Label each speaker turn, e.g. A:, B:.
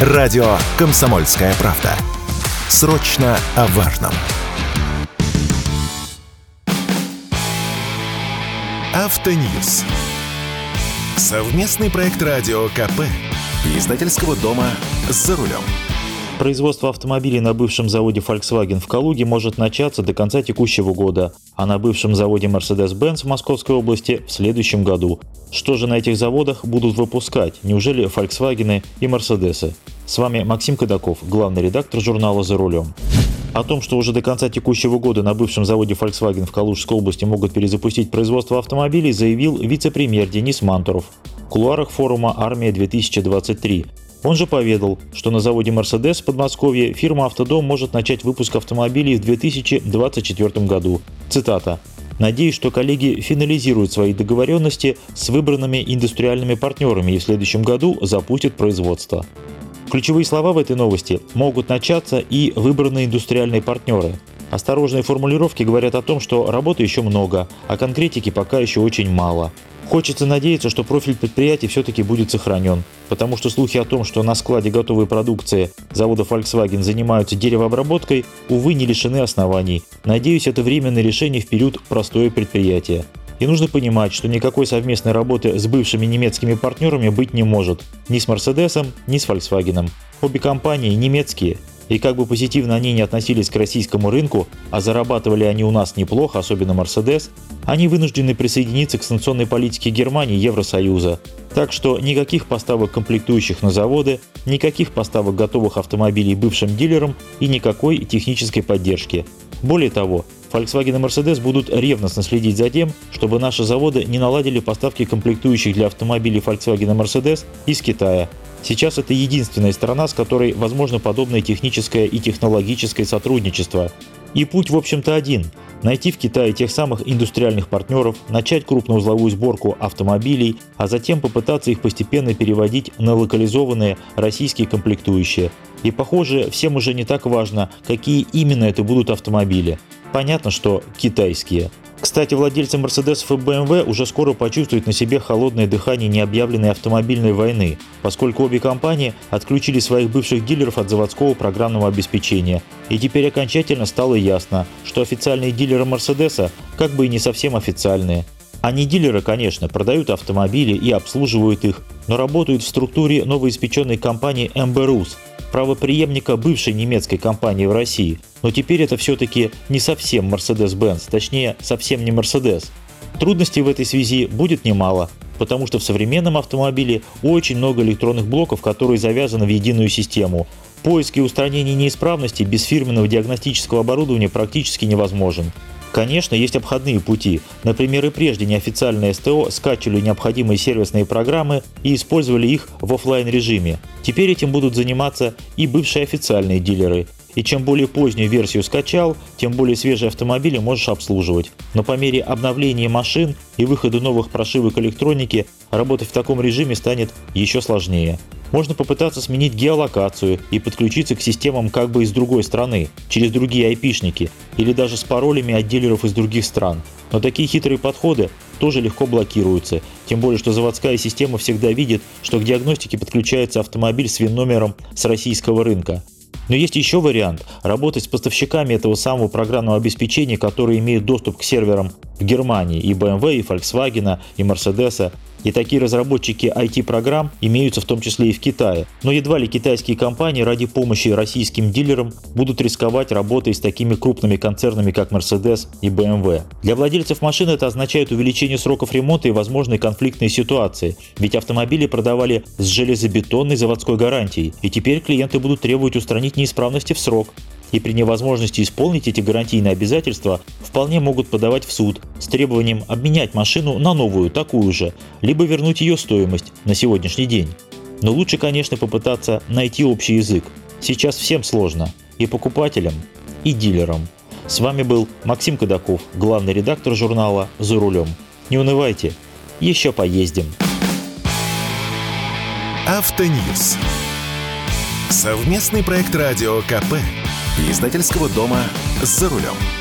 A: Радио «Комсомольская правда». Срочно о важном. Автоньюз. Совместный проект радио КП. Издательского дома «За рулем».
B: Производство автомобилей на бывшем заводе Volkswagen в Калуге может начаться до конца текущего года, а на бывшем заводе Mercedes-Benz в Московской области в следующем году. Что же на этих заводах будут выпускать? Неужели Volkswagen и Mercedes? С вами Максим Кадаков, главный редактор журнала «За рулем». О том, что уже до конца текущего года на бывшем заводе Volkswagen в Калужской области могут перезапустить производство автомобилей, заявил вице-премьер Денис Мантуров в кулуарах форума «Армия-2023», он же поведал, что на заводе Mercedes в Подмосковье фирма «Автодом» может начать выпуск автомобилей в 2024 году. Цитата. Надеюсь, что коллеги финализируют свои договоренности с выбранными индустриальными партнерами и в следующем году запустят производство. Ключевые слова в этой новости могут начаться и выбранные индустриальные партнеры. Осторожные формулировки говорят о том, что работы еще много, а конкретики пока еще очень мало. Хочется надеяться, что профиль предприятия все-таки будет сохранен, потому что слухи о том, что на складе готовой продукции завода Volkswagen занимаются деревообработкой, увы, не лишены оснований. Надеюсь, это временное решение в период простое предприятие. И нужно понимать, что никакой совместной работы с бывшими немецкими партнерами быть не может. Ни с Мерседесом, ни с Volkswagen. Обе компании немецкие, и как бы позитивно они не относились к российскому рынку, а зарабатывали они у нас неплохо, особенно Mercedes, они вынуждены присоединиться к санкционной политике Германии и Евросоюза. Так что никаких поставок комплектующих на заводы, никаких поставок готовых автомобилей бывшим дилерам и никакой технической поддержки. Более того, Volkswagen и Mercedes будут ревностно следить за тем, чтобы наши заводы не наладили поставки комплектующих для автомобилей Volkswagen и Mercedes из Китая, Сейчас это единственная страна, с которой возможно подобное техническое и технологическое сотрудничество. И путь, в общем-то, один – найти в Китае тех самых индустриальных партнеров, начать крупноузловую сборку автомобилей, а затем попытаться их постепенно переводить на локализованные российские комплектующие. И похоже, всем уже не так важно, какие именно это будут автомобили. Понятно, что китайские – кстати, владельцы Mercedes и BMW уже скоро почувствуют на себе холодное дыхание необъявленной автомобильной войны, поскольку обе компании отключили своих бывших дилеров от заводского программного обеспечения. И теперь окончательно стало ясно, что официальные дилеры Mercedes как бы и не совсем официальные. Они дилеры, конечно, продают автомобили и обслуживают их, но работают в структуре новоиспеченной компании MB правоприемника бывшей немецкой компании в России. Но теперь это все-таки не совсем Mercedes-Benz, точнее, совсем не Mercedes. Трудностей в этой связи будет немало, потому что в современном автомобиле очень много электронных блоков, которые завязаны в единую систему. Поиск и устранение неисправностей без фирменного диагностического оборудования практически невозможен. Конечно, есть обходные пути. Например, и прежде неофициальные СТО скачивали необходимые сервисные программы и использовали их в офлайн режиме. Теперь этим будут заниматься и бывшие официальные дилеры. И чем более позднюю версию скачал, тем более свежие автомобили можешь обслуживать. Но по мере обновления машин и выхода новых прошивок электроники, работать в таком режиме станет еще сложнее. Можно попытаться сменить геолокацию и подключиться к системам как бы из другой страны, через другие айпишники, или даже с паролями от дилеров из других стран. Но такие хитрые подходы тоже легко блокируются, тем более что заводская система всегда видит, что к диагностике подключается автомобиль с ВИН-номером с российского рынка. Но есть еще вариант – работать с поставщиками этого самого программного обеспечения, которые имеют доступ к серверам в Германии и BMW, и Volkswagen, и Mercedes, и такие разработчики IT-программ имеются в том числе и в Китае. Но едва ли китайские компании ради помощи российским дилерам будут рисковать работой с такими крупными концернами, как Mercedes и BMW. Для владельцев машин это означает увеличение сроков ремонта и возможные конфликтные ситуации. Ведь автомобили продавали с железобетонной заводской гарантией, и теперь клиенты будут требовать устранить неисправности в срок и при невозможности исполнить эти гарантийные обязательства вполне могут подавать в суд с требованием обменять машину на новую, такую же, либо вернуть ее стоимость на сегодняшний день. Но лучше, конечно, попытаться найти общий язык. Сейчас всем сложно, и покупателям, и дилерам. С вами был Максим Кадаков, главный редактор журнала «За рулем». Не унывайте, еще поездим.
A: Автоньюз. Совместный проект радио КП. Издательского дома «За рулем».